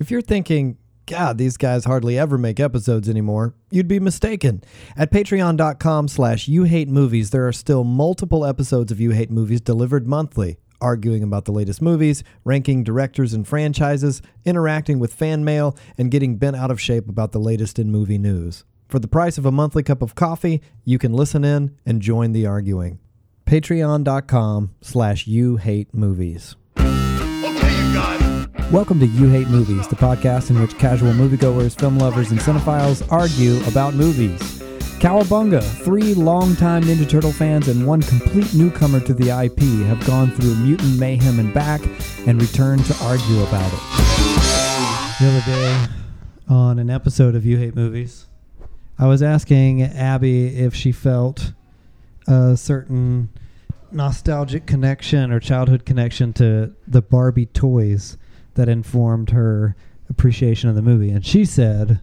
If you're thinking, God, these guys hardly ever make episodes anymore, you'd be mistaken. At patreon.com slash you hate movies, there are still multiple episodes of You Hate Movies delivered monthly, arguing about the latest movies, ranking directors and franchises, interacting with fan mail, and getting bent out of shape about the latest in movie news. For the price of a monthly cup of coffee, you can listen in and join the arguing. Patreon.com slash you hate movies. Welcome to You Hate Movies, the podcast in which casual moviegoers, film lovers, and cinephiles argue about movies. Cowabunga, three longtime Ninja Turtle fans and one complete newcomer to the IP have gone through mutant mayhem and back and returned to argue about it. The other day, on an episode of You Hate Movies, I was asking Abi if she felt a certain nostalgic connection or childhood connection to the Barbie toys that informed her appreciation of the movie. And she said,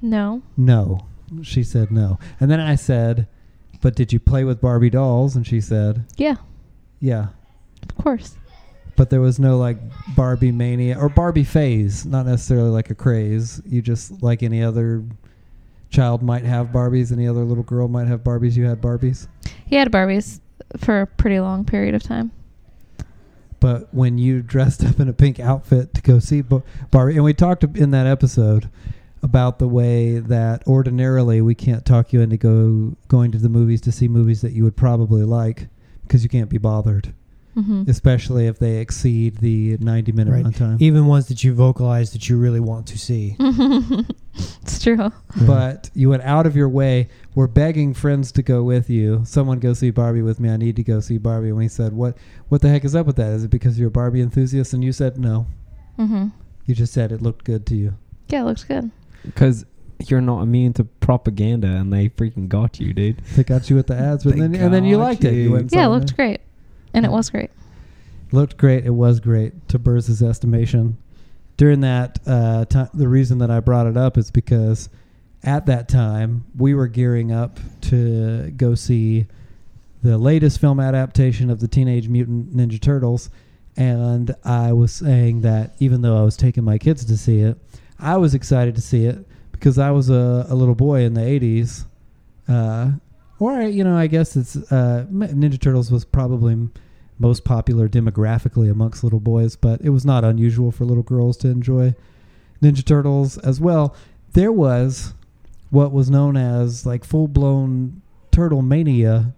No. no. She said no. And then I said, but did you play with Barbie dolls? And she said, Yeah, yeah. of course. But there was no like Barbie mania or Barbie phase, not necessarily like a craze. You just like any other child might have Barbies, any other little girl might have Barbies. You had Barbies. He had Barbies for a pretty long period of time. But when you dressed up in a pink outfit to go see Bar- Barbie, and we talked in that episode about the way that ordinarily we can't talk you into go going to the movies to see movies that you would probably like because you can't be bothered, hmm especially if they exceed the 90 minute Right. runtime. Even ones that you vocalize that you really want to see. it's true. but you went out of your way. We're begging friends to go with you. Someone go see Barbie with me. I need to go see Barbie. And we said, "What? What the heck is up with that? Is it because you're a Barbie enthusiast?" And you said, "No. hmm You just said it looked good to you." Yeah, it looks good. Because you're not immune to propaganda, and they freaking got you, dude. They got you with the ads, but then and then you got liked it. you. You went Yeah, it saw looked great. And it was great. Looked great. It was great to Burz's estimation. During that uh, time, the reason that I brought it up is because at that time we were gearing up to go see the latest film adaptation of the Teenage Mutant Ninja Turtles, and I was saying that even though I was taking my kids to see it, I was excited to see it because I was a, a little boy in the '80s. Uh, or you know, I guess it's uh, Ninja Turtles was probably most popular demographically amongst little boys, but it was not unusual for little girls to enjoy Ninja Turtles as well. There was what was known as like full blown turtle mania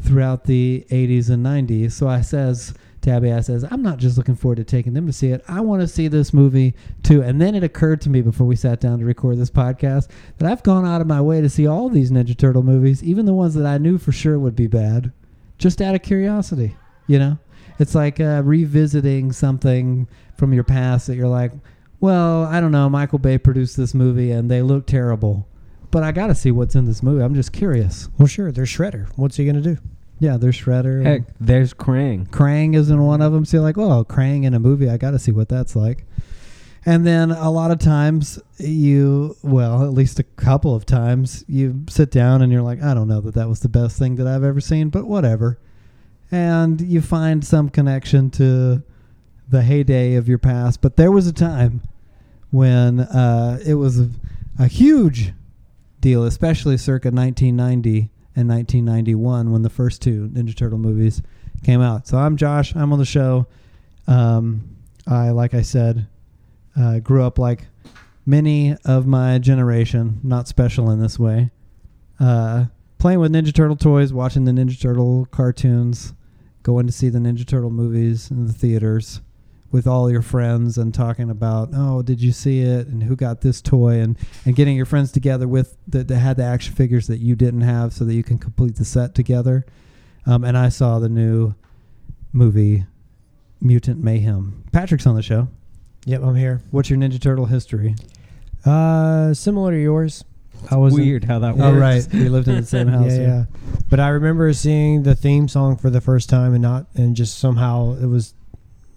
throughout the 80s and 90s. So I says to Abi, I says, I'm not just looking forward to taking them to see it. I want to see this movie too. And then it occurred to me before we sat down to record this podcast that I've gone out of my way to see all these Ninja Turtle movies, even the ones that I knew for sure would be bad, just out of curiosity. You know, it's like uh, revisiting something from your past that you're like, well, I don't know. Michael Bay produced this movie and they look terrible, but I got to see what's in this movie. I'm just curious. Well, sure, there's Shredder. What's he gonna do? Yeah, there's Shredder. Heck, there's Krang. Krang isn't one of them. So you're like, oh, Krang in a movie. I got to see what that's like. And then a lot of times you, well, at least a couple of times, you sit down and you're like, I don't know that that was the best thing that I've ever seen, but whatever. And you find some connection to the heyday of your past. But there was a time when uh, it was a, a huge deal, especially circa 1990 and 1991 when the first two Ninja Turtle movies came out. So I'm Josh. I'm on the show. Um, I, like I said, uh, grew up like many of my generation, not special in this way. Uh, playing with Ninja Turtle toys, watching the Ninja Turtle cartoons, going to see the Ninja Turtle movies in the theaters with all your friends and talking about, oh, did you see it and who got this toy and, and getting your friends together with that had the action figures that you didn't have so that you can complete the set together. Um, and I saw the new movie Mutant Mayhem. Patrick's on the show. Yep, I'm here. What's your Ninja Turtle history? Uh, similar to yours. I was Weird how that works. Oh, right. We lived in the same house. yeah, yeah. But I remember seeing the theme song for the first time and not, and just somehow it was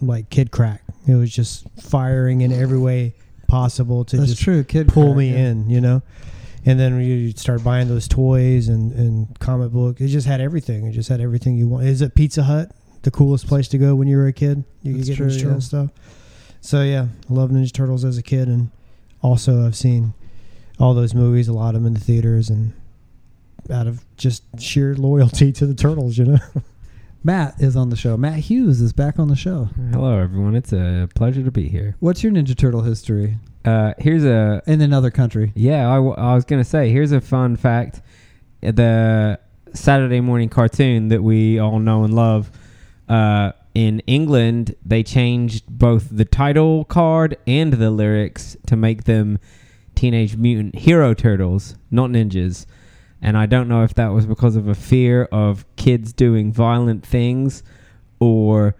like Kid Crack. It was just firing in every way possible to That's just true. Kid pull Crack, me yeah. in, you know. And then you start buying those toys and, and comic book. It just had everything. It just had everything you want. Is it Pizza Hut the coolest place to go when you were a kid? You That's could get true, Ninja Turtle yeah. stuff. So yeah, I love Ninja Turtles as a kid, and also I've seen all those movies, a lot of them in the theaters, and out of just sheer loyalty to the turtles, you know. Matt is on the show. Matt Hughes is back on the show. Hello, everyone. It's a pleasure to be here. What's your Ninja Turtle history Uh, here's a in another country? yeah. I, w- I was gonna say here's a fun fact. The Saturday morning cartoon that we all know and love. Uh, in England, they changed both the title card and the lyrics to make them Teenage Mutant Hero Turtles, not ninjas. And I don't know if that was because of a fear of kids doing violent things or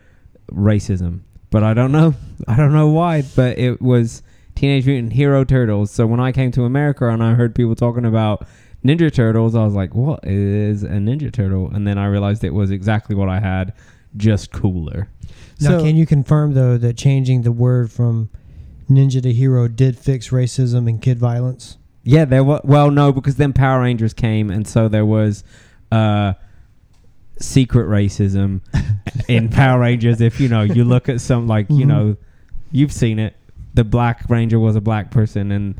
racism. But I don't know. I don't know why, but it was Teenage Mutant Hero Turtles. So when I came to America and I heard people talking about Ninja Turtles, I was like, what is a Ninja Turtle? And then I realized it was exactly what I had, just cooler. now, So- can you confirm though that changing the word from ninja to hero did fix racism and kid violence? Yeah, there was. Well, no, because then Power Rangers came, and so there was uh, secret racism in Power Rangers. If you know, you look at some like you Mhm. know, you've seen it. The Black Ranger was a black person, and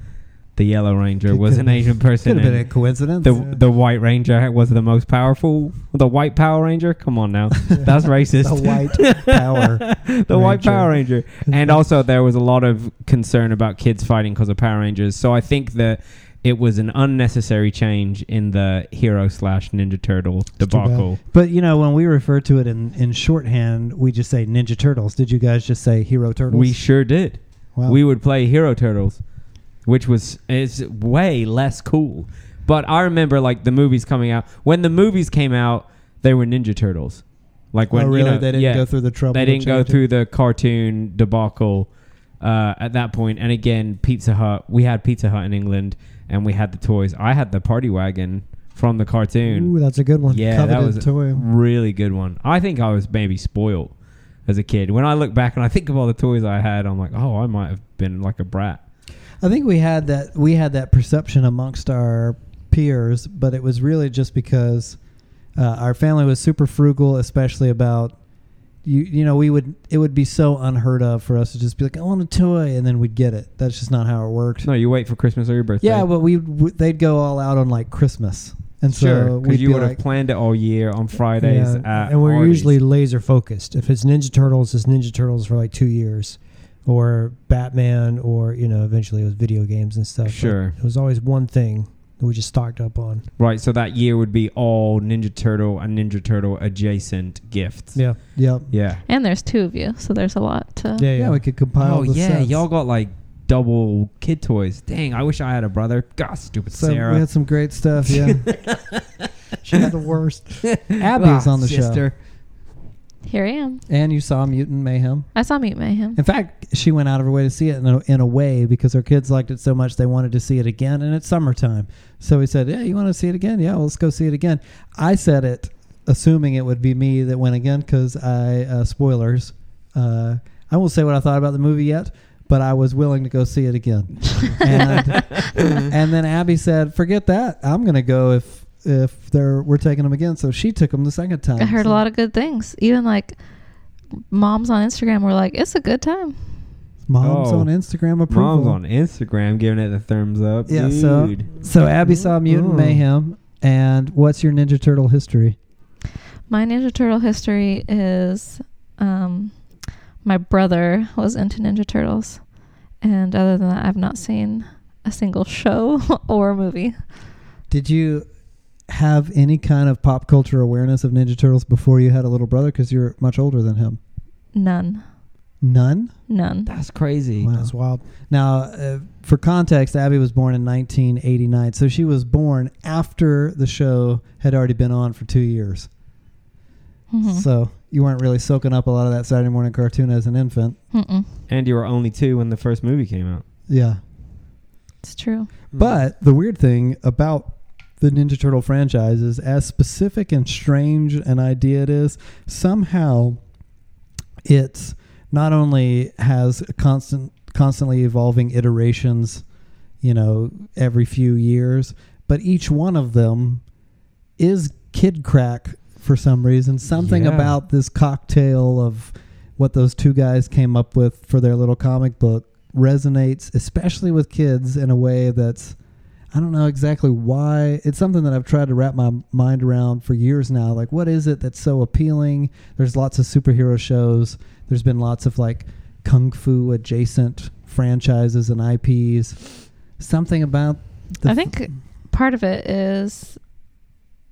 the Yellow Ranger was an Asian person. Could have been a coincidence. the the White Ranger was the most powerful. The White Power Ranger. Come on now, that's racist. The white power. the White Ranger. Power Ranger. And also, there was a lot of concern about kids fighting because of Power Rangers. So I think that it was an unnecessary change in the hero slash Ninja Turtle debacle. But you know, when we refer to it in, in shorthand, we just say Ninja Turtles. Did you guys just say Hero Turtles? We sure did. Wow. We would play Hero Turtles, which was is way less cool. But I remember like the movies coming out. When the movies came out, they were Ninja Turtles. Like when oh, really? you know, they didn't yeah, go through the trouble. they didn't go it? through the cartoon debacle uh, at that point. And again, Pizza Hut. We had Pizza Hut in England, and we had the toys. I had the party wagon from the cartoon. Ooh, that's a good one. Yeah, that Coveted was toy. a really good one. I think I was maybe spoiled as a kid. When I look back and I think of all the toys I had, I'm like, oh, I might have been like a brat. I think we had that we had that perception amongst our peers, but it was really just because uh, our family was super frugal, especially about you. You know, we would it would be so unheard of for us to just be like, "I want a toy," and then we'd get it. That's just not how it worked. No, you wait for Christmas or your birthday. yeah, but we w- they'd go all out on like Christmas, and sure, so because you be would have like, planned it all year on Fridays. Yeah, at and we're Arby's. usually laser focused. If it's Ninja Turtles, it's Ninja Turtles for like two years, or Batman, or you know, eventually it was video games and stuff. But Sure. it was always one thing that we just stocked up on. right. So that year would be all Ninja Turtle and Ninja Turtle adjacent gifts. Yeah, "Yep, Yeah. And there's two of you, so there's a lot to. yeah, yeah, yeah. we could compile." oh the yeah, sets. y'all got like double kid toys. Dang, I wish I had a brother. God, stupid So Sarah. we had some great stuff. Yeah, she had the worst. Abi's Ah, on the show, sister. Here I am. and you saw Mutant Mayhem. I saw Mutant Mayhem. In fact, she went out of her way to see it in a, in a way because her kids liked it so much they wanted to see it again, and it's summertime. So we said, "Yeah, you want to see it again? Yeah, well, let's go see it again." I said it, assuming it would be me that went again because I uh, spoilers. Uh, I won't say what I thought about the movie yet, but I was willing to go see it again. and and then Abi said, "Forget that. I'm going to go if if they're we're taking them again." So she took them the second time. I heard So a lot of good things. Even like moms on Instagram were like, "It's a good time." moms Oh. on Instagram approval. Mom's on Instagram giving it the thumbs up. Yeah, so- Dude. So Abi saw Mutant Mm. Mayhem, and what's your Ninja Turtle history? My Ninja Turtle history is um, my brother was into Ninja Turtles. And other than that, I've not seen a single show or movie. Did you have any kind of pop culture awareness of Ninja Turtles before you had a little brother? Because you're much older than him. None. None. None. That's crazy. Wow. That's wild. Now, uh, for context, Abi was born in 1989, so she was born after the show had already been on for two years. Mhm. So you weren't really soaking up a lot of that Saturday morning cartoon as an infant. Mm-mm. And you were only two when the first movie came out. Yeah. It's true. But the weird thing about the Ninja Turtle franchise is, as specific and strange an idea it is, somehow it's not only has constant, constantly evolving iterations, you know, every few years, but each one of them is kid crack for some reason. Something Yeah. about this cocktail of what those two guys came up with for their little comic book resonates, especially with kids, in a way that's I don't know exactly why. It's something that I've tried to wrap my mind around for years now. Like, what is it that's so appealing? There's lots of superhero shows. There's been lots of like kung fu adjacent franchises and IPs. Something about the I think part of it is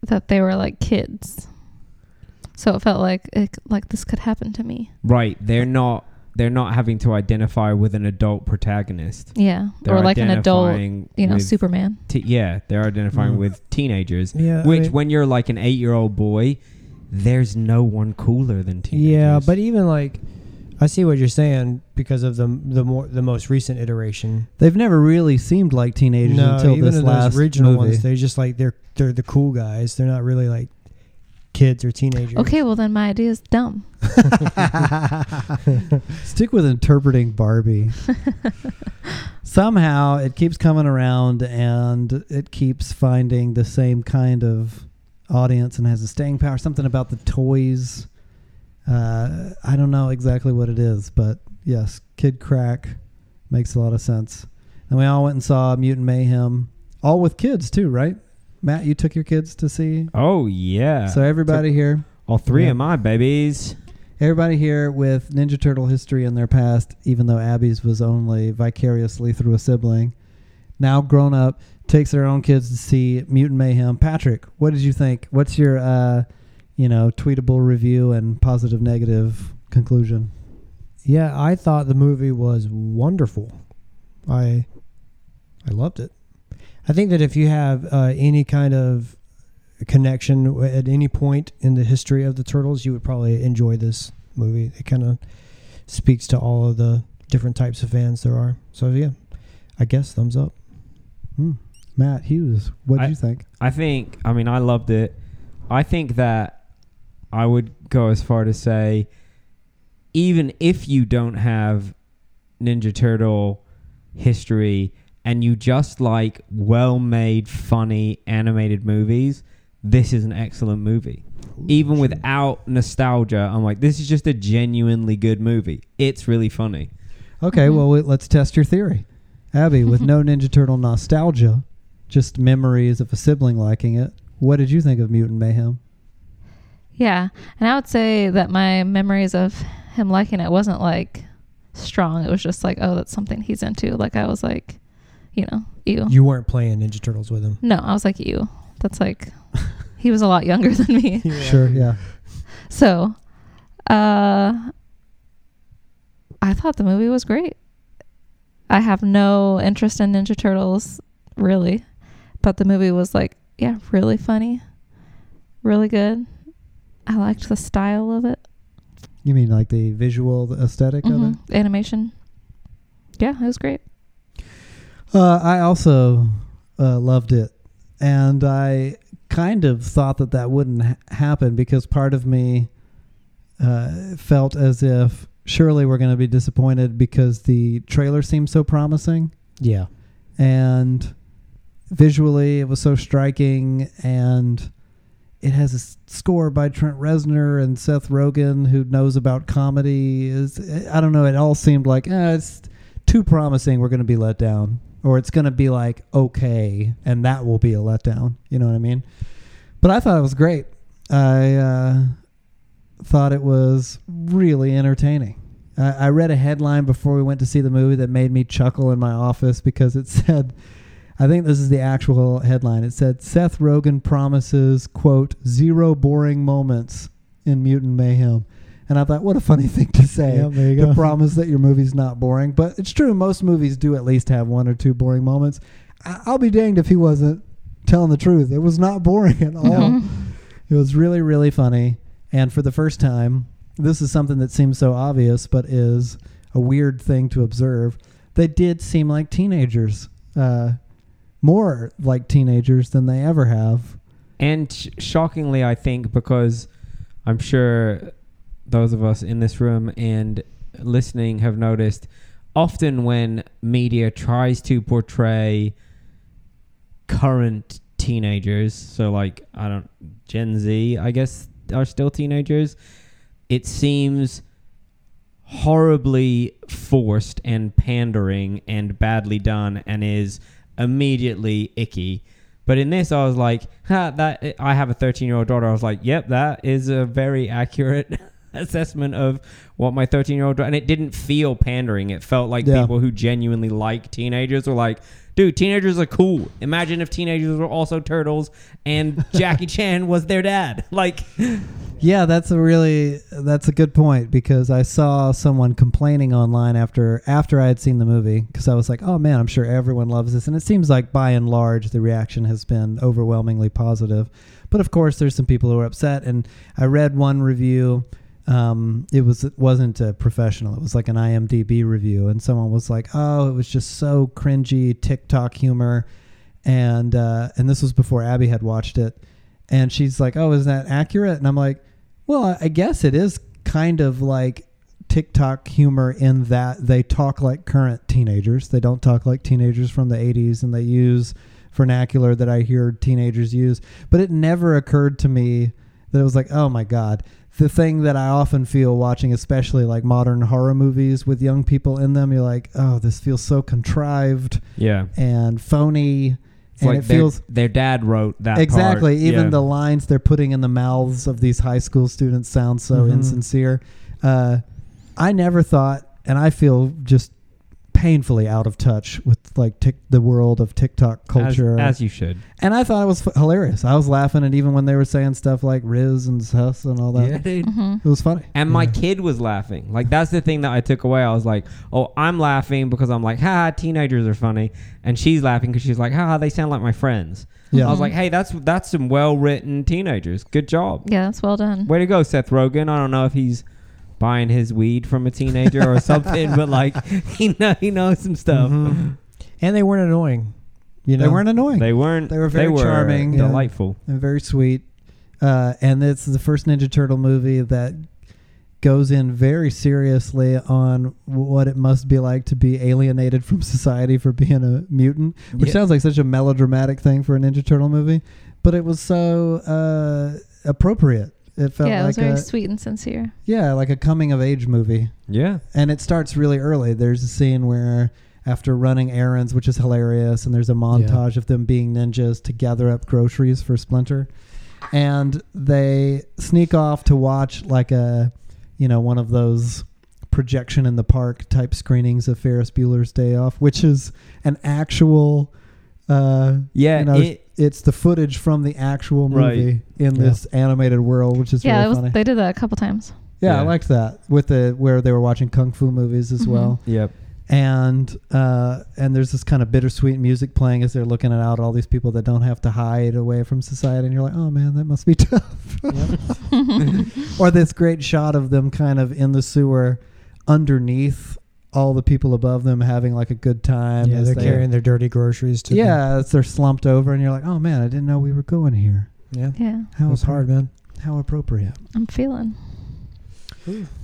that they were like kids, so it felt like it, like this could happen to me. Right. They're not. They're not having to identify with an adult protagonist. Yeah, They're or like an adult, you know, with Superman. te- yeah, they're identifying Mm. with teenagers. Yeah, I Which, mean- when you're like an eight-year-old boy, there's no one cooler than teenagers. Yeah, but even like, I see what you're saying because of the the more the most recent iteration. they've never really seemed like teenagers no, until even this in last those original movie. ones, they're just like they're they're the cool guys. They're not really like kids or teenagers. Okay, well then my idea is dumb. Stick with interpreting Barbie. Somehow it keeps coming around and it keeps finding the same kind of audience and has a staying power. Something about the toys. Uh, I don't know exactly what it is, but yes, Kid Crack makes a lot of sense. And we all went and saw Mutant Mayhem, all with kids too, right? Matt, you took your kids to see. Oh yeah. So everybody here, all three Yeah. of my babies. Everybody here with Ninja Turtle history in their past, even though Abi's was only vicariously through a sibling, now grown up, takes their own kids to see Mutant Mayhem. Patrick, what did you think? What's your, uh, you know, tweetable review and positive negative conclusion? Yeah, I thought the movie was wonderful. I I loved it. I think that if you have uh, any kind of connection at any point in the history of the turtles, you would probably enjoy this movie. It kind of speaks to all of the different types of fans there are. So yeah, I guess thumbs up. Hmm. Matt Hughes, what do you think? I think. I mean, I loved it. I think that I would go as far to say, even if you don't have Ninja Turtle history and you just like well-made, funny animated movies, this is an excellent movie. Even without nostalgia, I'm like, this is just a genuinely good movie. It's really funny. Okay, Mhm. well, wait, let's test your theory. Abi, with no Ninja Turtle nostalgia, just memories of a sibling liking it, what did you think of Mutant Mayhem? Yeah, and I would say that my memories of him liking it wasn't like strong. It was just like, oh, that's something he's into. Like I was like, you know, ew. You weren't playing Ninja Turtles with him. no, I was like, ew. That's like, he was a lot younger than me. Sure, yeah. So, uh, I thought the movie was great. I have no interest in Ninja Turtles, really, but the movie was like, yeah, really funny, really good. I liked the style of it, You mean like the visual the aesthetic of it? Mhm. animation. Yeah, it was great. Uh, I also uh, loved it, and I kind of thought that that wouldn't ha- happen because part of me uh, felt as if surely we're going to be disappointed because the trailer seemed so promising. Yeah. and visually it was so striking and it has a score by Trent Reznor and Seth Rogen who knows about comedy. Is I don't know it all seemed like eh, it's too promising we're going to be let down or it's going to be like okay and that will be a letdown. You know what I mean? But I thought it was great. I uh, thought it was really entertaining. I I read a headline before we went to see the movie that made me chuckle in my office because it said I think this is the actual headline. It said Seth Rogen promises quote zero boring moments in Mutant Mayhem, and I thought what a funny thing to say Yeah, there you to go. promise that your movie's not boring. But it's true, most movies do at least have one or two boring moments. I- I'll be danged if he wasn't telling the truth. It was not boring at all. It was really, really funny. And for the first time, this is something that seems so obvious, but is a weird thing to observe. They did seem like teenagers, uh, more like teenagers than they ever have. And sh- shockingly, I think because I'm sure those of us in this room and listening have noticed often when media tries to portray current teenagers, so like, I don't, Gen Z, I guess, are still teenagers, it seems horribly forced and pandering and badly done and is immediately icky. But in this, I was like, ha, that I have a 13 year old daughter. I was like, yep, that is a very accurate assessment of what my 13 year old and it didn't feel pandering. It felt like Yeah. people who genuinely like teenagers were like, dude, teenagers are cool. Imagine if teenagers were also turtles and Jackie Chan was their dad. Like, Yeah, that's a really that's a good point because I saw someone complaining online after after I had seen the movie because I was like, "Oh man, I'm sure everyone loves this." And it seems like by and large the reaction has been overwhelmingly positive. But of course, there's some people who are upset and I read one review um, it was it wasn't a professional. It was like an IMDb review, and someone was like, "Oh, it was just so cringy TikTok humor," and uh, and this was before Abi had watched it, and she's like, "Oh, is that accurate?" And I'm like, "Well, I, guess it is kind of like TikTok humor in that they talk like current teenagers. They don't talk like teenagers from the '80s, and they use vernacular that I hear teenagers use. But it never occurred to me that it was like, oh my god." The thing that I often feel watching, especially like modern horror movies with young people in them, you're like, oh, this feels so contrived yeah. and phony. It's and like it their, feels their dad wrote that. exactly part. even Yeah. the lines they're putting in the mouths of these high school students sound so Mhm. insincere uh, i never thought and i feel just painfully out of touch with like tic- the world of tiktok culture as you should. and i thought it was f- hilarious i was laughing and even when they were saying stuff like rizz and sus and all that dude. hmm it was funny And my kid was laughing. Like that's the thing that I took away. I was like, "Oh, I'm laughing because I'm like, ha, teenagers are funny," and she's laughing because she's like, "Ha, they sound like my friends." yeah I was like, "Hey, that's that's some well-written teenagers. Good job. Yeah, that's well done. Way to go, Seth Rogen. I don't know if he's buying his weed from a teenager or something, but like he know he knows some stuff. Mhm. And they weren't annoying. You know, they weren't annoying They weren't. They were very charming, yeah. delightful. and very sweet. Uh, and it's the first Ninja Turtle movie that goes in very seriously on what it must be like to be alienated from society for being a mutant, which Yeah. sounds like such a melodramatic thing for a Ninja Turtle movie, but it was so uh, appropriate. It felt yeah, it like was very a sweet and sincere. yeah, like a coming of age movie Yeah. and it starts really early. There's a scene where after running errands, which is hilarious, and there's a montage of them being ninjas to gather up groceries for Splinter, and they sneak off to watch like a, you know, one of those projection in the park type screenings of Ferris Bueller's Day Off, which is an actual. Uh, Yeah. you know, it, it's the footage from the actual Right. movie in Yeah. this animated world, which is yeah, really it was. funny. They did that a couple times. yeah, I Yeah. liked that with the where they were watching kung fu movies as Mhm. well yep. and uh, and there's this kind of bittersweet music playing as they're looking at out all these people that don't have to hide away from society, and you're like, oh man, that must be tough. or this great shot of them kind of in the sewer underneath all the people above them having like a good time. yeah, as they're they- carrying their dirty groceries to. yeah, as they're slumped over, and you're like, oh man, I didn't know we were going here. yeah. yeah, How It was hard, man. How appropriate. I'm feeling.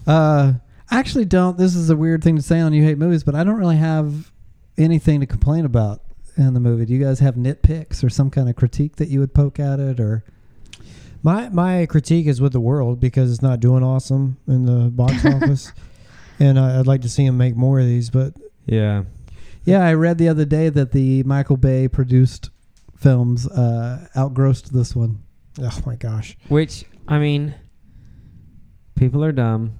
Uh, I actually don't. This is a weird thing to say on You Hate Movies, but I don't really have anything to complain about in the movie. Do you guys have nitpicks or some kind of critique that you would poke at it, or My my critique is with the world because it's not doing awesome in the box office, and I, I'd like to see him make more of these. But Yeah. Yeah, I read the other day that the Michael Bay produced films uh, outgrossed this one. oh my gosh, Which I mean, people are dumb.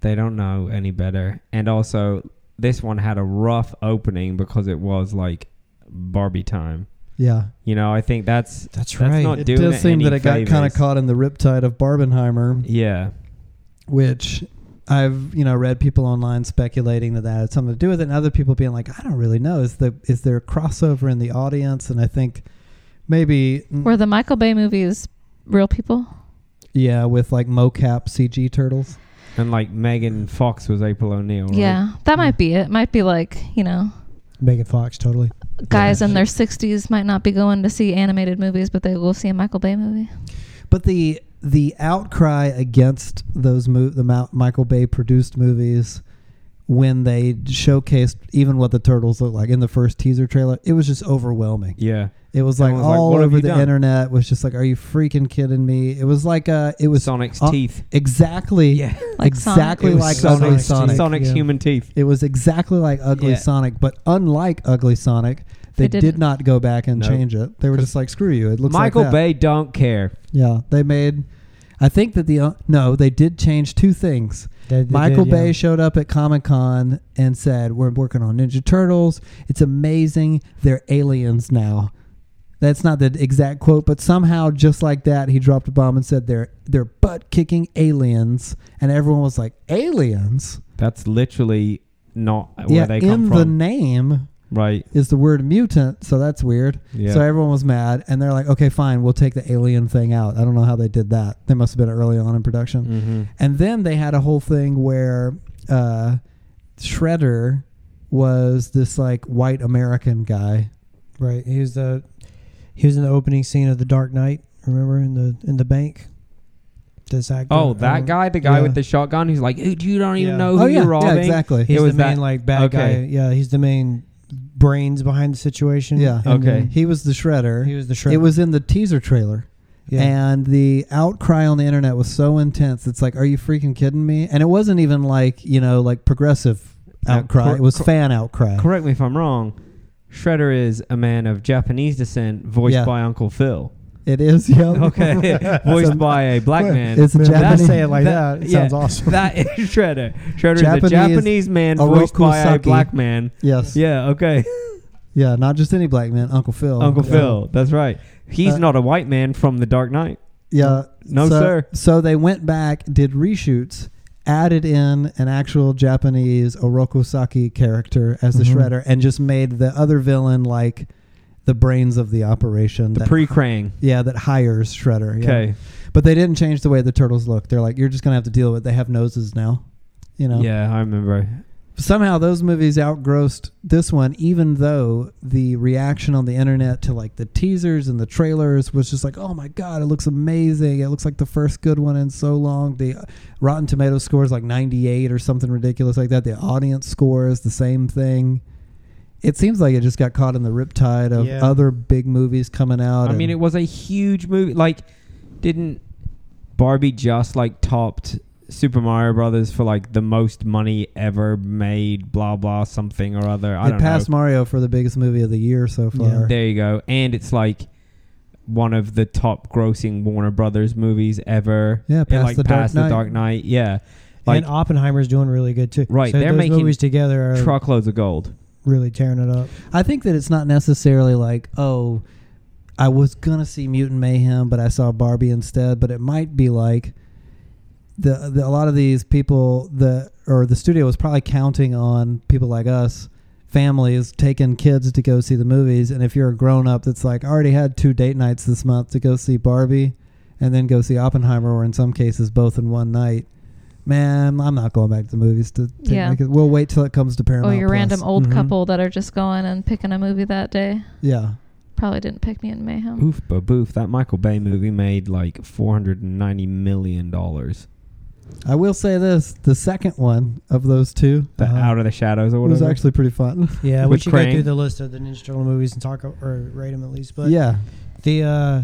They don't know any better, and also this one had a rough opening because it was like Barbie time. Yeah, You know, I think that's that's, That's right. not- it doing does it seem any that it got kind of caught in the riptide of Barbenheimer, yeah, which I've you know read people online speculating that that had something to do with it, and other people being like, I don't really know. Is the is there a crossover in the audience? And I think maybe Were the Michael Bay movies real people? yeah, with like mocap CG turtles. and like Megan Fox was April O'Neil. Right? Yeah, that might be it. Might be like you know, Megan Fox, totally. guys in their 60s might not be going to see animated movies, but they will see a Michael Bay movie. But the the outcry against those mo- the Mou- Michael Bay produced movies when they showcased even what the turtles look like in the first teaser trailer, it was just overwhelming. Yeah. It was like Everyone was like, all "What have over you the done?" internet. Was just like, are you freaking kidding me? It was like uh, it was Sonic's uh, teeth. exactly, Yeah, Like exactly It was like Sonic's Ugly teeth. Sonic. Sonic's yeah. human teeth. It was exactly like Ugly Yeah. Sonic, but unlike Ugly Sonic, they, They did didn't. not go back and Nope. change it. They were just like, screw you. It looks Michael like that. Bay don't care. Yeah, they made. I think that the uh, no, they did change two things. They- they Michael did, yeah. Bay showed up at Comic Con and said, "We're working on Ninja Turtles. It's amazing. They're aliens now." That's not the exact quote, but somehow, just like that, he dropped a bomb and said, "They're they're butt kicking aliens," and everyone was like, "Aliens." That's literally not where yeah, they in come the name right. is the word mutant, so that's weird. Yeah. So everyone was mad, and they're like, "Okay, fine, we'll take the alien thing out." I don't know how they did that. They must have been early on in production. mm-hmm. And then they had a whole thing where uh, Shredder was this like white American guy. Right. He was the he was in the opening scene of The Dark Knight. Remember in the in the bank. This actor. Oh, that um, guy, the guy yeah. with the shotgun, he's like, "Dude, you don't even Yeah. know who oh yeah, you're robbing." yeah, exactly. He's It was the main that- like bad okay. guy. Yeah, he's the main brains behind the situation. Yeah. And Okay. He was the Shredder. He was the shredder. It was in the teaser trailer. yeah. And the outcry on the internet was so intense. It's like, are you freaking kidding me? And it wasn't even like, you know, like progressive Now, outcry. cor- it was cor- fan outcry. Correct me if I'm wrong. Shredder is a man of Japanese descent, voiced Yeah. by Uncle Phil. It is, yeah. Okay, voiced by a black man. It's a Man, Japanese. say it like that- that, it yeah, sounds awesome. that is Shredder. Shredder Japanese is a Japanese man voiced by a black man. yes. Yeah, okay. Yeah, not just any black man. Uncle Phil. Uncle Yeah. Phil. That's right. He's Uh, not a white man from The Dark Knight. Yeah. No, so, sir. So they went back, did reshoots, added in an actual Japanese Oroku Saki character as the Mhm. Shredder, and just made the other villain like the brains of the operation. The that, pre Krang. yeah, that hires Shredder. yeah. Okay. But they didn't change the way the turtles look. They're like, you're just gonna have to deal with. it. They have noses now. You know. Yeah, I remember. Somehow those movies outgrossed this one, even though the reaction on the internet to like the teasers and the trailers was just like, "Oh my god, it looks amazing! It looks like the first good one in so long." The Rotten Tomatoes score is like 98 or something ridiculous like that. The audience score is the same thing. It seems like it just got caught in the riptide of Yeah. other big movies coming out. I mean, it was a huge movie. Like, didn't Barbie just like topped Super Mario Brothers for like the most money ever made? Blah blah something or other. I it don't passed know. Mario for the biggest movie of the year so far. There you go. And it's like one of the top grossing Warner Brothers movies ever. Yeah, It, past like The Dark past Knight. the Dark Knight. Yeah, like and Oppenheimer's doing really good too. Right, So they're those making movies together are truckloads of gold. Really tearing it up. I think that it's not necessarily like, oh, I was gonna see Mutant Mayhem, but I saw Barbie instead. But it might be like the, the a lot of these people, the or the studio was probably counting on people like us, families taking kids to go see the movies. And if you're a grown up that's like, I already had two date nights this month to go see Barbie, and then go see Oppenheimer, or in some cases both in one night. Man, I'm not going back to the movies to take Yeah. my kids. We'll wait till it comes to Or Paramount. your Plus. random old Mhm. couple that are just going and picking a movie that day. Yeah. Probably didn't pick me in Mayhem. Oof, but boof. That Michael Bay movie made like four hundred and ninety million dollars. I will say this: the second one of those two The Uh-huh. Out of the Shadows or whatever, was actually pretty fun. Yeah, we With should go through the list of the Ninja Turtle movies and talk or rate them at least. But yeah, the uh,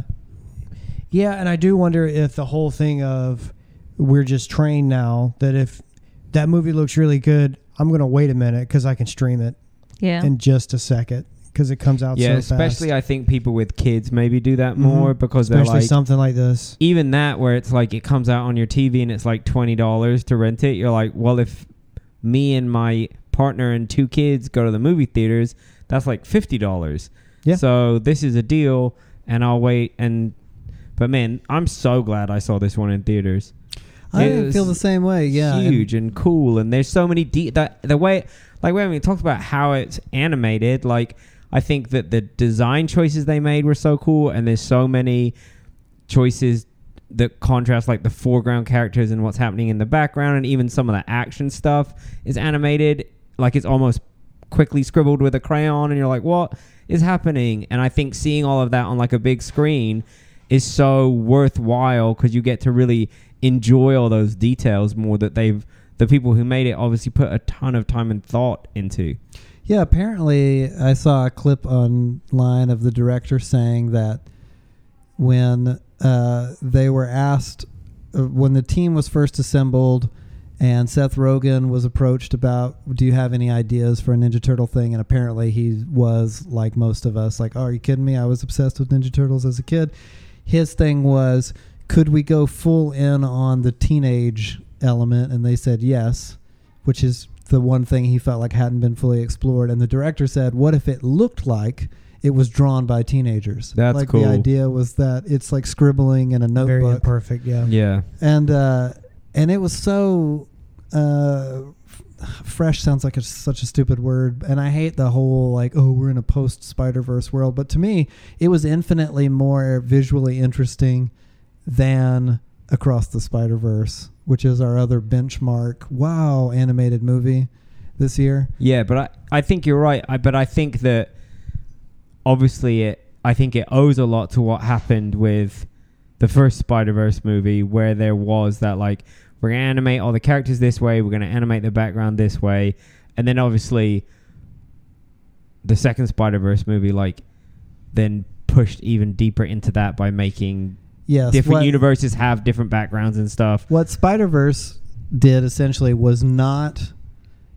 yeah, and I do wonder if the whole thing of we're just trained now that if that movie looks really good, I'm gonna wait a minute because I can stream it Yeah. in just a second because it comes out yeah, so especially fast. I think people with kids maybe do that Mhm. more because they're like something like this. even that where it's like it comes out on your TV and it's like twenty dollars to rent it. You're like, well, if me and my partner and two kids go to the movie theaters, that's like fifty dollars. Yeah. So this is a deal, and I'll wait. And but man, I'm so glad I saw this one in theaters. I feel the same way. Yeah, huge and, cool, and there's so many de- that the way like when we talked about how it's animated, like I think that the design choices they made were so cool, and there's so many choices that contrast like the foreground characters and what's happening in the background, and even some of the action stuff is animated like it's almost quickly scribbled with a crayon, and you're like, what is happening? And I think seeing all of that on like a big screen is so worthwhile because you get to really enjoy all those details more that they've the people who made it obviously put a ton of time and thought into. Yeah, apparently I saw a clip online of the director saying that when uh, they were asked, uh, when the team was first assembled and Seth Rogen was approached about, do you have any ideas for a Ninja Turtle thing? And apparently he was, like most of us, like, oh, are you kidding me? I was obsessed with Ninja Turtles as a kid. His thing was, could we go full in on the teenage element? And they said yes, which is the one thing he felt like hadn't been fully explored. And the director said, "What if it looked like it was drawn by teenagers?" That's like cool. The idea was that it's like scribbling in a Very notebook, imperfect. Yeah. Yeah. and uh, and it was so. Uh, f- fresh sounds like a, such a stupid word and i hate the whole like oh we're in a post spider-verse world but to me it was infinitely more visually interesting than across the spider-verse which is our other benchmark wow animated movie this year Yeah, but I, I think you're right. I, but I think that obviously it I think it owes a lot to what happened with the first Spider Verse movie where there was that like we're gonna animate all the characters this way, we're gonna animate the background this way, and then obviously the second Spider Verse movie like then pushed even deeper into that by making yes different what, universes have different backgrounds and stuff. what spider-verse did essentially was not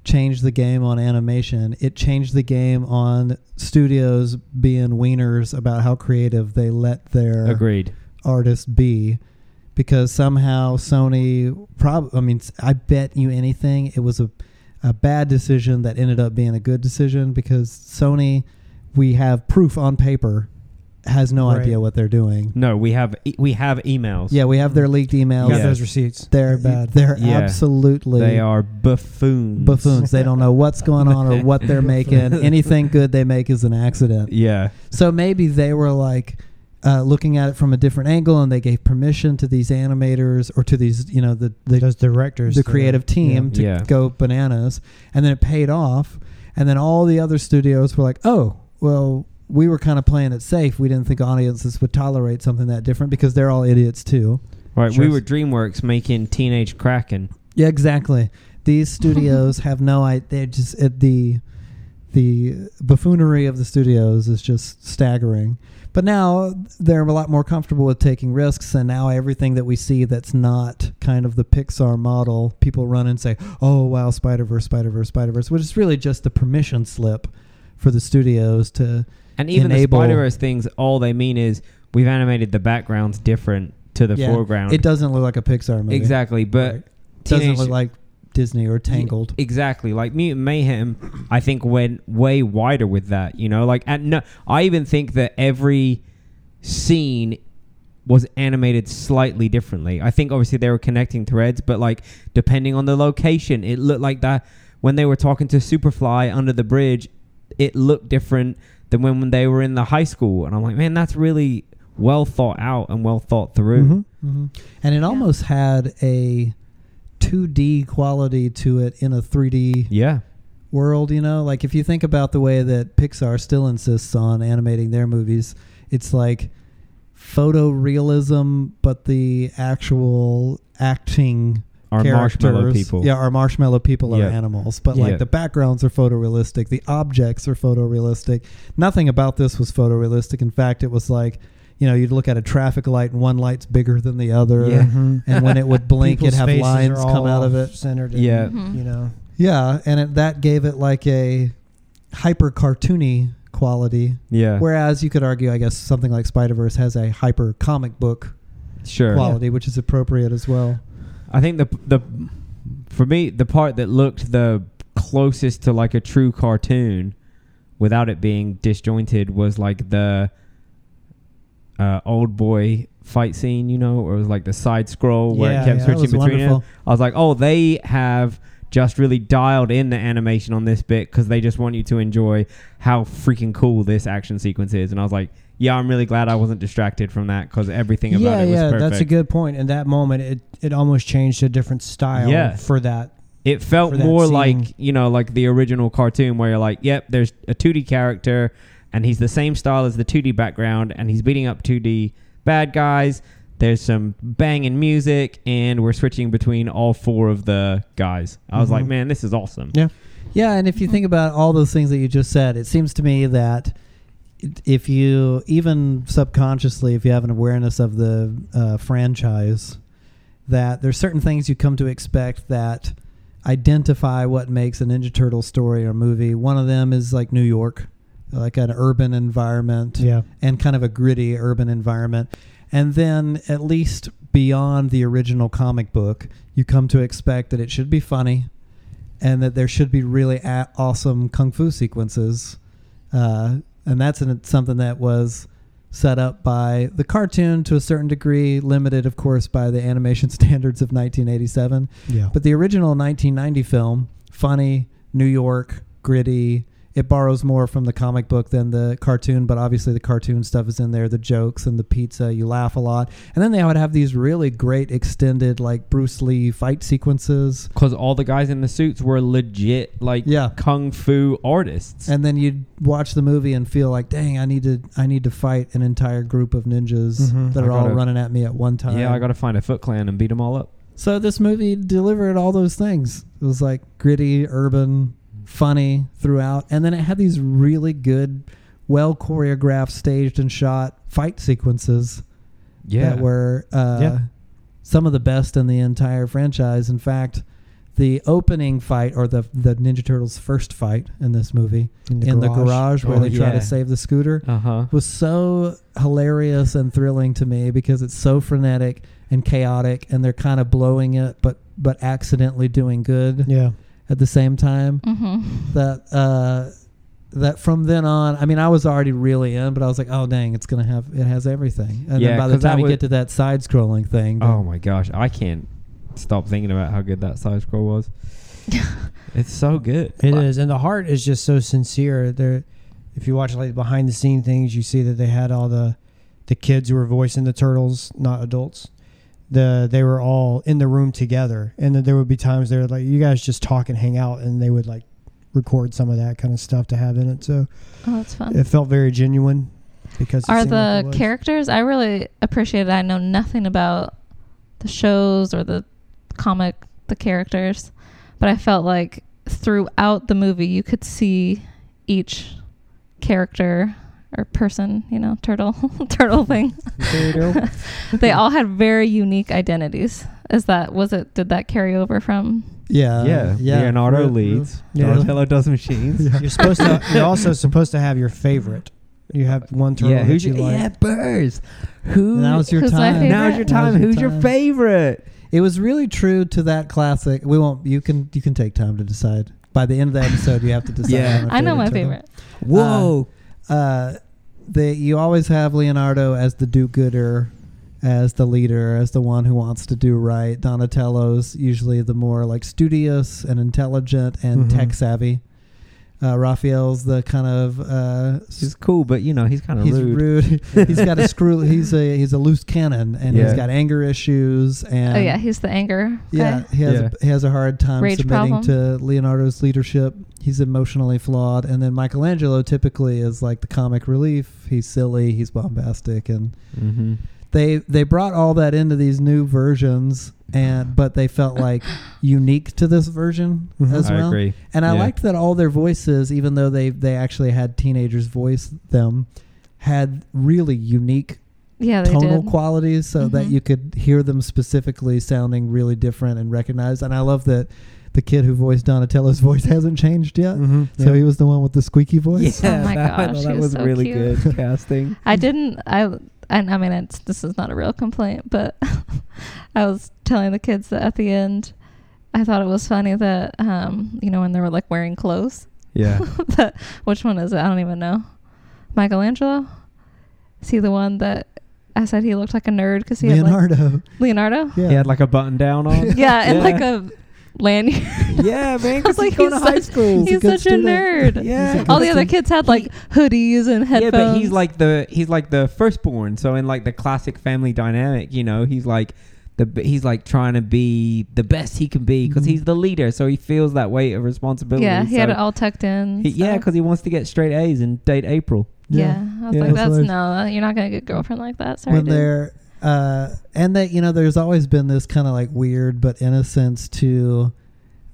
change the game on animation it changed the game on studios being wieners about how creative they let their Agreed. artists be because somehow Sony prob I mean I bet you anything it was a a bad decision that ended up being a good decision because Sony we have proof on paper has no Right. idea what they're doing. No, we have e- we have emails. Yeah, we have their leaked emails. Got Yeah. those receipts. They're bad. They're Yeah. absolutely They are buffoons. buffoons. they don't know what's going on or what they're making. Anything good they make is an accident. Yeah. So maybe they were like uh, looking at it from a different angle, and they gave permission to these animators or to these, you know, the the, those directors. the to- creative team to Yeah. go bananas, and then it paid off, and then all the other studios were like, oh, well. We were kind of playing it safe. We didn't think audiences would tolerate something that different because they're all idiots too. Right. Sure. We were DreamWorks making Teenage Kraken. Yeah, exactly. These studios have no idea. They're just it, the the buffoonery of the studios is just staggering. But now they're a lot more comfortable with taking risks, and now everything that we see that's not kind of the Pixar model, people run and say, "Oh wow, Spider Verse, Spider Verse, Spider Verse," which is really just the permission slip for the studios to. And even Enable- the Spider Verse things, all they mean is we've animated the backgrounds different to the Yeah, foreground. It doesn't look like a Pixar movie. exactly, but Right. doesn't look like Disney or Tangled. Exactly. Like Mutant Mayhem, I think went way wider with that. You know, like and no, I even think that every scene was animated slightly differently. I think obviously they were connecting threads, but like depending on the location, it looked like that when they were talking to Superfly under the bridge, it looked different than when, when they were in the high school. And I'm like, man, that's really well thought out and well thought through. Mhm, mhm. And it almost had a 2D quality to it in a 3D Yeah. world, you know? Like if you think about the way that Pixar still insists on animating their movies, it's like photorealism, but the actual acting Our marshmallow people. Yeah, our marshmallow people Yeah. are animals, but Yeah. like the backgrounds are photorealistic, the objects are photorealistic. Nothing about this was photorealistic. In fact, it was like, you know, you'd look at a traffic light and one light's bigger than the other. Yeah. Mhm. And when it would blink, it'd have lines are all come out of it. Centered. in, Yeah. Mhm. You know. Yeah, and it, that gave it like a hyper cartoony quality. Yeah. Whereas you could argue, I guess, something like Spider Verse has a hyper comic book Sure. quality, which is appropriate as well. I think the the for me the part that looked the closest to like a true cartoon without it being disjointed was like the uh, old boy fight scene, you know, or it was like the side scroll where Yeah, it kept yeah, switching between it. I was like, oh, they have just really dialed in the animation on this bit because they just want you to enjoy how freaking cool this action sequence is. And I was like, yeah, I'm really glad I wasn't distracted from that because everything about yeah, it was yeah, perfect. that's a good point. In that moment, it it almost changed to a different style Yeah. for that. It felt more scene. like you know, like the original cartoon where you're like, yep, there's a 2D character, and he's the same style as the 2D background, and he's beating up 2D bad guys. There's some banging music, and we're switching between all four of the guys. I was Mhm. like, man, this is awesome. Yeah. Yeah, and if you think about all those things that you just said, it seems to me that if you even subconsciously, if you have an awareness of the uh, franchise, that there's certain things you come to expect that identify what makes a Ninja Turtle story or movie. One of them is like New York, like an urban environment Yeah. and kind of a gritty urban environment. And then, at least beyond the original comic book, you come to expect that it should be funny and that there should be really a- awesome kung fu sequences. Uh, and that's an, something that was set up by the cartoon to a certain degree, limited, of course, by the animation standards of 1987. Yeah. But the original 1990 film, funny, New York, gritty. It borrows more from the comic book than the cartoon, but obviously the cartoon stuff is in there, the jokes and the pizza. You laugh a lot, and then they would have these really great extended, like Bruce Lee fight sequences. Because all the guys in the suits were legit, like Yeah. kung fu artists. And then you'd watch the movie and feel like, dang, I need to, I need to fight an entire group of ninjas Mhm. that I are all gotta- running at me at one time. yeah, I got to find a Foot Clan and beat them all up. So this movie delivered all those things. It was like gritty, urban, funny throughout, and then it had these really good, well choreographed, staged and shot fight sequences Yeah. that were uh, Yeah. some of the best in the entire franchise. In fact, the opening fight or the the Ninja Turtles' first fight in this movie In in the garage where Oh, they try yeah. to save the scooter uh huh. was so hilarious and thrilling to me because it's so frenetic and chaotic and they're kind of blowing it but but accidentally doing good Yeah. At the same time Mm-hmm. that uh that from then on I mean I was already really in but I was like oh dang it's going to have it has everything and Yeah, then by the time you get to that side scrolling thing Oh my gosh, I can't stop thinking about how good that side scroll was. it's so good. It is, and the heart is just so sincere. There, if you watch like behind the scene things, you see that they had all the the kids who were voicing the turtles, not adults. The they were all in the room together, and there would be times they were like, "You guys just talk and hang out," and they would like record some of that kind of stuff to have in it. So Oh, that's fun. it felt very genuine because Are seemed like the characters? I really appreciate it. I know nothing about the shows or the comic, the characters, but I felt like throughout the movie you could see each character or person, you know, turtle, turtle thing. they all had very unique identities. Is that was it? Did that carry over from? yeah yeah, yeah Leonardo Real- leads. Yeah. Donatello does machines. You're supposed to. You're also supposed to have your favorite. You have one turtle Yeah, that who's you your like. yeah Burrs? Who? Now it's your Who's time. favorite? Now's your time. your Who's your time. favorite? It was really true to that classic. We won't. You can. You can take time to decide. By the end of the episode, you have to decide. Yeah. on a I know my turtle. favorite. Whoa. Uh, the you always have Leonardo as the do-gooder, as the leader, as the one who wants to do right. Donatello's usually the more like studious and intelligent and Mhm. tech savvy. Uh, Raphael's the kind of uh, he's cool, but you know he's kind of he's rude. rude. he's got a screw. He's a he's a loose cannon, and he's got anger issues. And oh yeah, he's the anger. yeah, guy. he has Yeah. A, he has a hard time Rage submitting problem. to Leonardo's leadership. He's emotionally flawed, and then Michelangelo typically is like the comic relief. He's silly, he's bombastic, and Mm-hmm. They they brought all that into these new versions, and but they felt like unique to this version Mhm. as I well. agree. And I Yeah. liked that all their voices, even though they they actually had teenagers voice them, had really unique Yeah, tonal did. qualities so that Mhm. you could hear them specifically sounding really different and recognized. And I love that the kid who voiced Donatello's voice hasn't changed yet. Mm-hmm. So he was the one with the squeaky voice. Oh my that, gosh, that was was so really cute. good casting. I didn't. I. I, I mean, it's, this is not a real complaint, but I was telling the kids that at the end, I thought it was funny that um, you know, when they were like wearing clothes. Yeah. that which one is it? I don't even know. Michelangelo. Is he the one that I said he looked like a nerd because he had like Leonardo. Leonardo? yeah. He had like a button down on. Yeah, and Yeah. like a lanyard. yeah, man. Was Because like, he's going to high such- school. He's a He's good such a nerd. Yeah. All the other kids had like hoodies and headphones. Yeah, but he's like the he's like the firstborn. So in like the classic family dynamic, you know, he's like the he's like trying to be the best he can be because Mhm. he's the leader. So he feels that weight of responsibility. yeah, he had it all tucked in. he- yeah, because he wants to get straight A's and date April. Yeah. I was Yeah. like, That's that's no, you're not gonna get a girlfriend like that. Sorry, when dude. they're uh, and that you know there's always been this kind of like weird but innocence to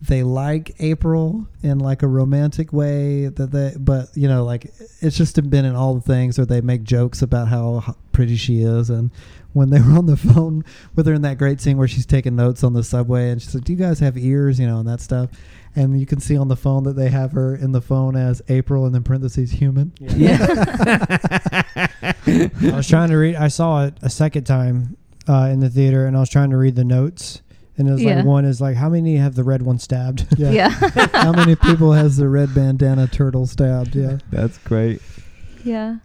they like April in like a romantic way that they but you know like it's just been in all the things or they make jokes about how pretty she is. And when they were on the phone with her in that great scene where she's taking notes on the subway and she's like do you guys have ears? You know and that stuff. And you can see on the phone that they have her in the phone as April and then parentheses human I was trying to read. I saw it a second time uh, in the theater, and I was trying to read the notes. And it was Yeah. like one is like, how many have the red one stabbed? Yeah. how many people has the red bandana turtle stabbed yeah That's great. Yeah.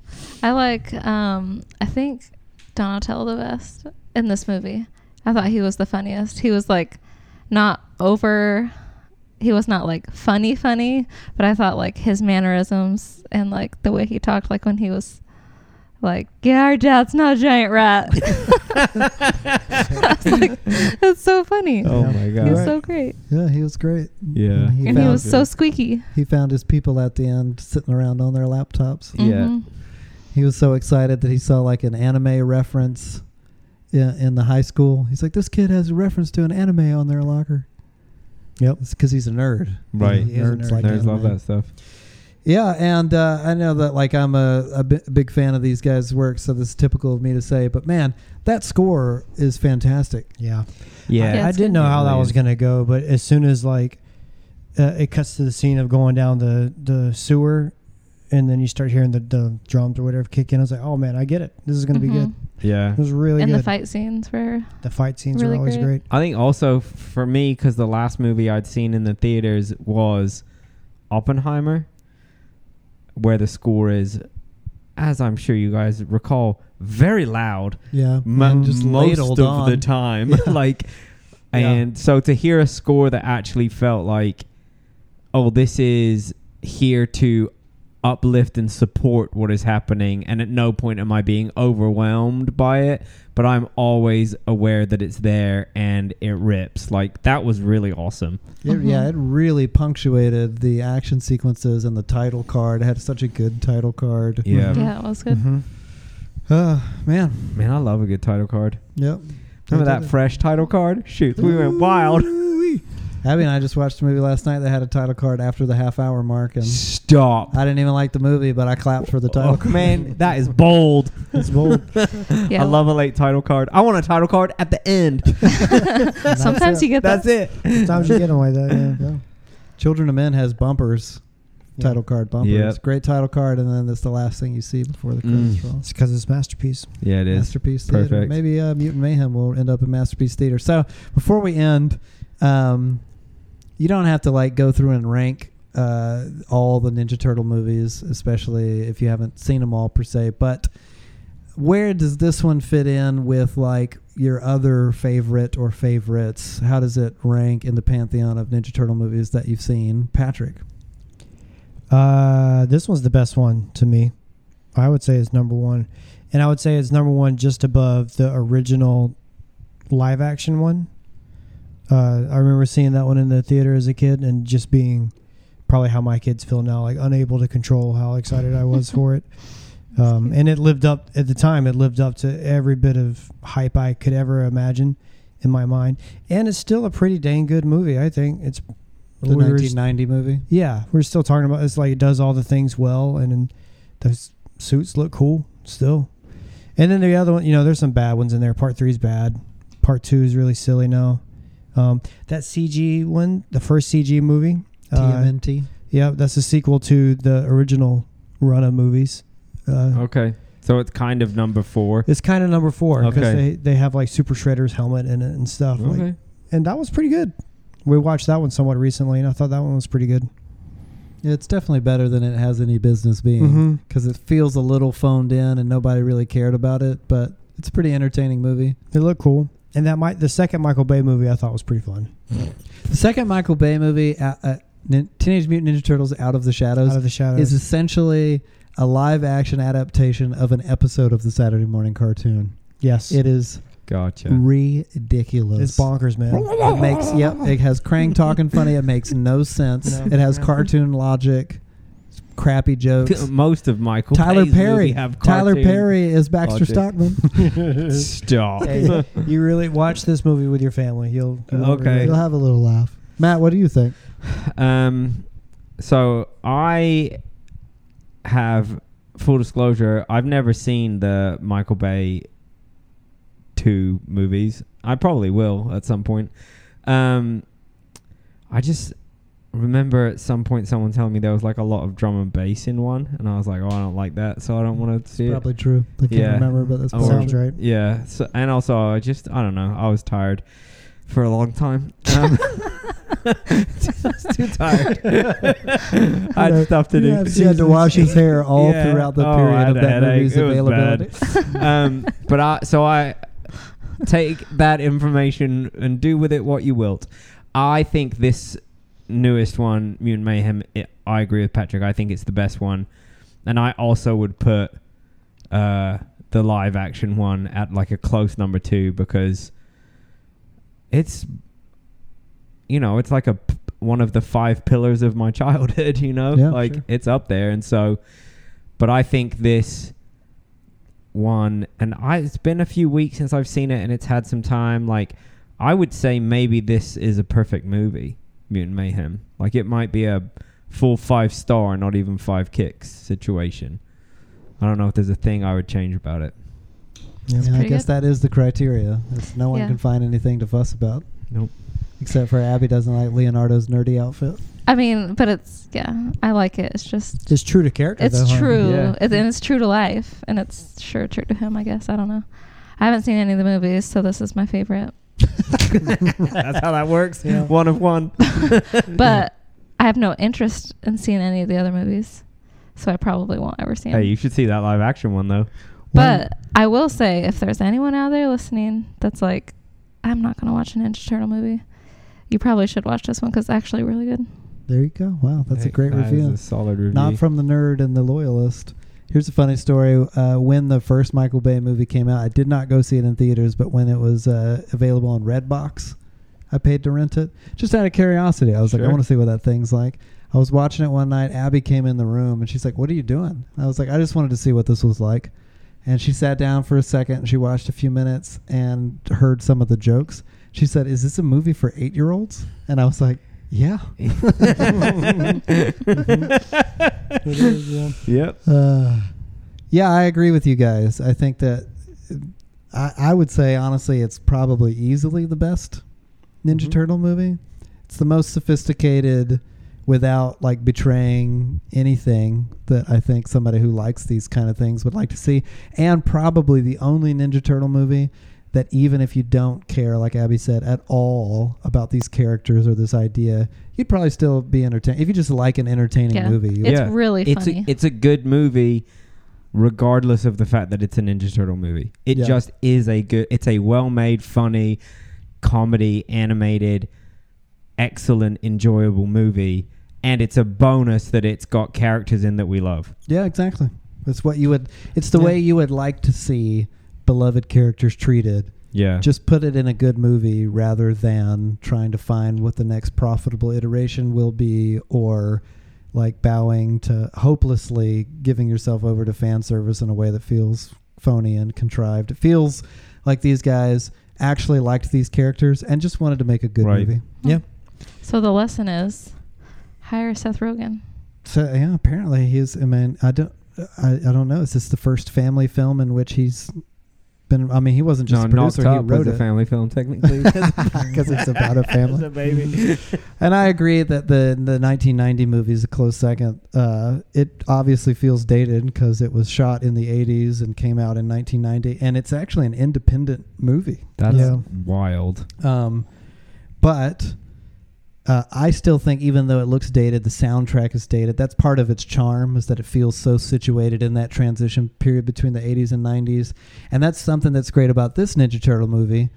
I like um I think Donatello the best in this movie. I thought he was the funniest. He was like not over he was not like funny funny, but I thought like his mannerisms and like the way he talked like when he was like, Yeah, our dad's not a giant rat. I was like, That's so funny. Oh Yeah. my god, he god. was so great. yeah he was great Yeah. and he, And he found, was so squeaky. he found his people at the end sitting around on their laptops Yeah. Mhm. He was so excited that he saw like an anime reference in, in the high school. He's like, "This kid has a reference to an anime on their locker." Yep. It's because he's a nerd. Right. He is a Nerds nerd. like Nerds love that stuff. Yeah, and uh, I know that like I'm a, a big fan of these guys' work, so this is typical of me to say. But man, that score is fantastic. Yeah. Yeah. Yeah, I didn't know how that was going to go, but as soon as like uh, it cuts to the scene of going down the the sewer, and then you start hearing the, the drums or whatever kick in, I was like, oh man, I get it. This is going to be good. Mhm. Yeah. It was really And good. the fight scenes were The fight scenes Really are always great. great. I think also for me, because the last movie I'd seen in the theaters was Oppenheimer, where the score is, as I'm sure you guys recall, very loud. Yeah, and just most of on. the time. Yeah. like, Yeah. and so to hear a score that actually felt like, oh, this is here to uplift and support what is happening, and at no point am I being overwhelmed by it, but I'm always aware that it's there and it rips. Like that was really awesome. It, yeah, Mhm. it really punctuated the action sequences and the title card. It had such a good title card. Yeah. Yeah, it was good. Mhm. Uh, man, Man, I love a good title card. yep. Remember that fresh title card? Shoot, we went wild. Ooh-wee. Abi and I just watched a movie last night that had a title card after the half hour mark, and Stop. I didn't even like the movie, but I clapped for the title. Oh, card. man, that is bold. It's bold. Yeah. I love a late title card. I want a title card at the end. Sometimes it. you get that. That's it. Sometimes you get them like that. Yeah. Yeah. Children of Men has bumpers, Yeah. title card bumpers. Yep. Great title card, and then that's the last thing you see before the credits Mm. roll. It's because it's masterpiece. Yeah, it is. Masterpiece Theater. Perfect. Maybe uh, Mutant Mayhem will end up in Masterpiece Theater. So before we end, um, you don't have to like go through and rank uh, all the Ninja Turtle movies, especially if you haven't seen them all per se. But where does this one fit in with like your other favorite or favorites? How does it rank in the pantheon of Ninja Turtle movies that you've seen, Patrick? Uh, this one's the best one to me. I would say it's number one, and I would say it's number one just above the original live action one. Uh, I remember seeing that one in the theater as a kid and just being probably how my kids feel now, like unable to control how excited I was for it. Um, and it lived up at the time. It lived up to every bit of hype I could ever imagine in my mind, and it's still a pretty dang good movie. I think it's The we were 1990 movie. yeah, we're still talking about it's like it does all the things well, and then the suits look cool still. And then the other one, you know, there's some bad ones in there. Part three is bad. Part two is really silly now. Um, that CG one, the first CG movie, uh, yeah, that's a sequel to the original run of movies. Uh, Okay. So it's kind of number four. It's kind of number four because Okay. they, they have like Super Shredder's helmet in it and stuff. Like, Okay. and that was pretty good. We watched that one somewhat recently, and I thought that one was pretty good. It's definitely better than it has any business being. Because it feels a little phoned in and nobody really cared about it. But it's a pretty entertaining movie. It looked cool. And that might the second Michael Bay movie I thought was pretty fun. The second Michael Bay movie, uh, uh, Teenage Mutant Ninja Turtles: Out of the Shadows, Out of the shadows. is essentially a live action adaptation of an episode of the Saturday morning cartoon. yes. It is Gotcha. ridiculous. it's bonkers, man. It makes yep. It has Krang talking funny. It makes no sense. No. It has cartoon logic, crappy jokes. Most of Michael Tyler Bay's Perry. have Tyler cartoon Perry is Baxter logic. Stockman. Stop. Hey, you really watch this movie with your family. You'll, you won't Okay. regret You'll have a little laugh. Matt, what do you think? Um, so I have full disclosure. I've never seen the Michael Bay two movies. I probably will at some point. Um, I just remember at some point someone telling me there was like a lot of drum and bass in one, and I was like, oh, I don't like that, so I don't want to see it. Probably true. I can't Yeah. remember, but probably Sounds right. Yeah, so, and also I just I don't know. I was tired for a long time. Um, too tired. I had stuff to do. Yeah, he had to wash his hair all Yeah. throughout the Oh, period of that movie's It was availability. um, but I so I take that information and do with it what you wilt. I think this newest one, Mutant Mayhem. It, I agree with Patrick. I think it's the best one, and I also would put uh, the live action one at like a close number two because it's you know it's like a one of the five pillars of my childhood. You know, Yeah, like sure. it's up there, and so. But I think this one, and I it's been a few weeks since I've seen it, and it's had some time. Like I would say, maybe this is a perfect movie, Mutant Mayhem. Like it might be a full five star, not even five kicks situation. I don't know if there's a thing I would change about it. Yeah, I pretty guess good. that is the criteria. is no one Yeah. can find anything to fuss about. Nope. Except for Abi doesn't like Leonardo's nerdy outfit. I mean, but it's yeah, I like it. It's just It's true to character. it's though, true, Yeah. it, and it's true to life, and it's sure true to him. I guess I don't know. I haven't seen any of the movies, so this is my favorite. That's how that works. Yeah. One of one. But I have no interest in seeing any of the other movies, so I probably won't ever see them. Hey, you should see that live action one though. But I will say, if there's anyone out there listening that's like, I'm not going to watch an Ninja Turtle movie, you probably should watch this one because it's actually really good. There you go. Wow, that's a great that is review. a solid review. Not from the nerd and the loyalist. Here's a funny story. Uh, when the first Michael Bay movie came out, I did not go see it in theaters, but when it was uh, available on Redbox, I paid to rent it just out of curiosity. I was like, I want to see what that thing's like. I was watching it one night. Abi came in the room and she's like, "What are you doing?" I was like, "I just wanted to see what this was like." And she sat down for a second and she watched a few minutes and heard some of the jokes. She said, "Is this a movie for eight-year-olds?" And I was like, "Yeah." It is, yeah. Yep. Uh, yeah, I agree with you guys. I think that I, I would say honestly, it's probably easily the best Ninja Mhm. Turtle movie. It's the most sophisticated, without like betraying anything that I think somebody who likes these kind of things would like to see, and probably the only Ninja Turtle movie that even if you don't care, like Abi said, at all about these characters or this idea, you'd probably still be entertained if you just like an entertaining Yeah. movie. You It's Yeah. really it's funny. A, it's a good movie, regardless of the fact that it's a Ninja Turtle movie. It Yeah. just is a good. It's a well-made, funny, comedy, animated, excellent, enjoyable movie, and it's a bonus that it's got characters in that we love. Yeah, exactly. It's what you would. It's the Yeah. way you would like to see beloved characters treated. Yeah. Just put it in a good movie rather than trying to find what the next profitable iteration will be, or like bowing to hopelessly giving yourself over to fan service in a way that feels phony and contrived. It feels like these guys actually liked these characters and just wanted to make a good Right. movie. Yeah. so the lesson is hire Seth Rogen. So yeah, apparently he's. I mean, I don't. I, I don't know. Is this the first family film in which he's been? I mean, he wasn't just no, a producer; he wrote a family film technically. because it's about a family. baby. And I agree that the the 1990 movie is a close second. Uh, it obviously feels dated because it was shot in the 80s and came out in 1990, and it's actually an independent movie. That's Yeah. wild. Um, but uh, I still think, even though it looks dated, the soundtrack is dated. That's part of its charm, is that it feels so situated in that transition period between the 80s and 90s. And that's something that's great about this Ninja Turtle movie,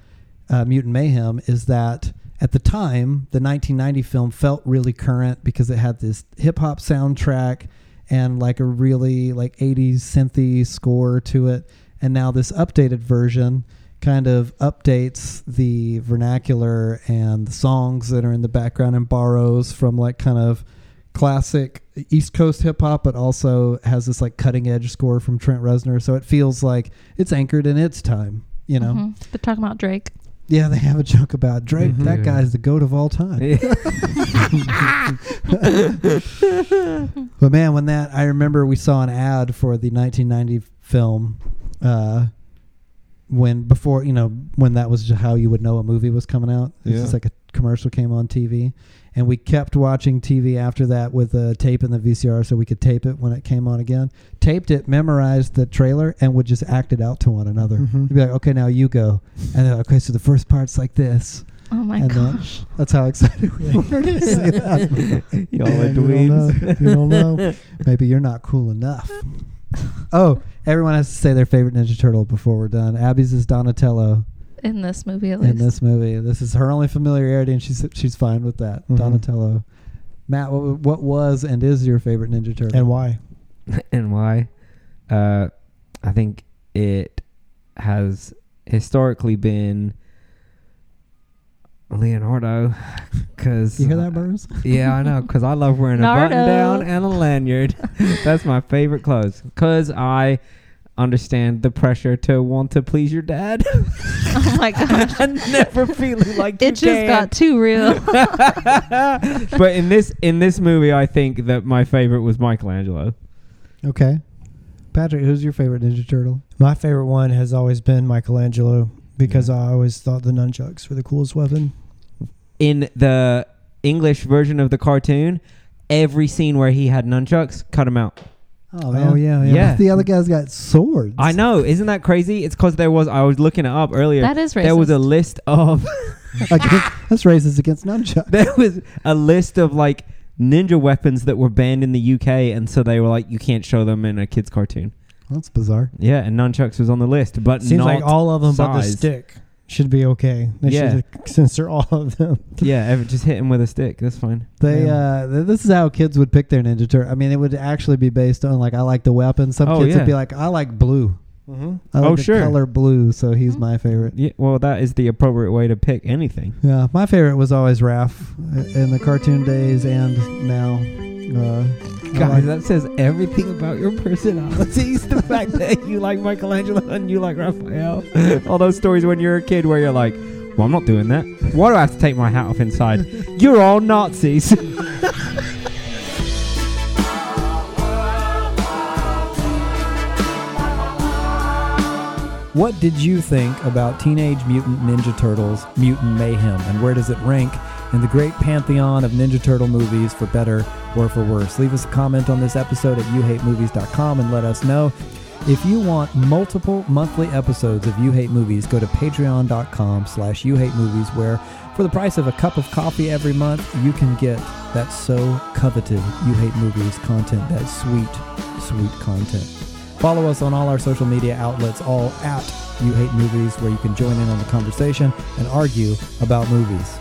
uh, Mutant Mayhem, is that at the time, the 1990 film felt really current because it had this hip hop soundtrack and like a really like 80s synthy score to it. And now this updated version kind of updates the vernacular and the songs that are in the background and borrows from like kind of classic East Coast hip hop, but also has this like cutting edge score from Trent Reznor. So it feels like it's anchored in its time, you know? Mhm. They're talking about Drake. Yeah, they have a joke about Drake. Mhm. That guy's the goat of all time. But man, when that I remember we saw an ad for the 1990 film uh when before, you know, when that was just how you would know a movie was coming out. It's Yeah. just like a commercial came on TV and we kept watching TV after that with a tape in the VCR so we could tape it when it came on again. Taped it, memorized the trailer and would just act it out to one another. Mhm. You'd be like, "Okay, now you go." And they're "Okay, so the first part's like this." Oh my And then- gosh. That's how excited we were to see that. Y'all are You don't dweebs. know. You don't know. Maybe you're not cool enough. oh, everyone has to say their favorite Ninja Turtle before we're done. Abi's is Donatello In this movie, at least. in this movie. This is her only familiarity, and she's she's fine with that. Mhm. Donatello. Matt, what, what was and is your favorite Ninja Turtle? And why? and why? Uh, I think it has historically been Leonardo. Cause you hear that, Burns? Yeah, I know. Cause I love wearing a button down and a lanyard. That's my favorite clothes. Cause I understand the pressure to want to please your dad. oh my gosh. and never feeling like you It just can. got too real. but in this in this movie, I think that my favorite was Michelangelo. Okay. Patrick, who's your favorite Ninja Turtle? My favorite one has always been Michelangelo because I always thought the nunchucks were the coolest weapon. In the English version of the cartoon, every scene where he had nunchucks, cut him out. Oh, Oh yeah, yeah. Yeah. The other guy's got swords. I know, isn't that crazy? It's because there was I was looking it up earlier. that is racist. there was a list of Against, that's racist against nunchucks. there was a list of like ninja weapons that were banned in the UK, and so they were like, you can't show them in a kids' cartoon. That's bizarre. Yeah, and nunchucks was on the list, but Seems not like all of them but the stick should be okay. They Yeah. should censor all of them. Yeah, ever- just hit him with a stick. That's fine. They Yeah. uh, th- this is how kids would pick their Ninja Turtle. I mean, it would actually be based on like I like the weapon. Some Oh, kids yeah. would be like, I like blue. Mm-hmm. I like Oh, the sure. color blue, so he's Mhm. my favorite. Yeah, well, that is the appropriate way to pick anything. Yeah, my favorite was always Raph uh, in the cartoon days and now. Uh, I Guys, that says everything about your personalities. the fact that you like Michelangelo and you like Raphael. All those stories when you're a kid where you're like, well, I'm not doing that. Why do I have to take my hat off inside? You're all Nazis. What did you think about Teenage Mutant Ninja Turtles Mutant Mayhem, and where does it rank in the great pantheon of Ninja Turtle movies for better or for worse? Leave us a comment on this episode at youhatemovies.com and let us know. If you want multiple monthly episodes of You Hate Movies, go to patreon.com slash You Hate Movies, where for the price of a cup of coffee every month, you can get that so coveted You Hate Movies content, that sweet, sweet content. Follow us on all our social media outlets, all at You Hate Movies, where you can join in on the conversation and argue about movies.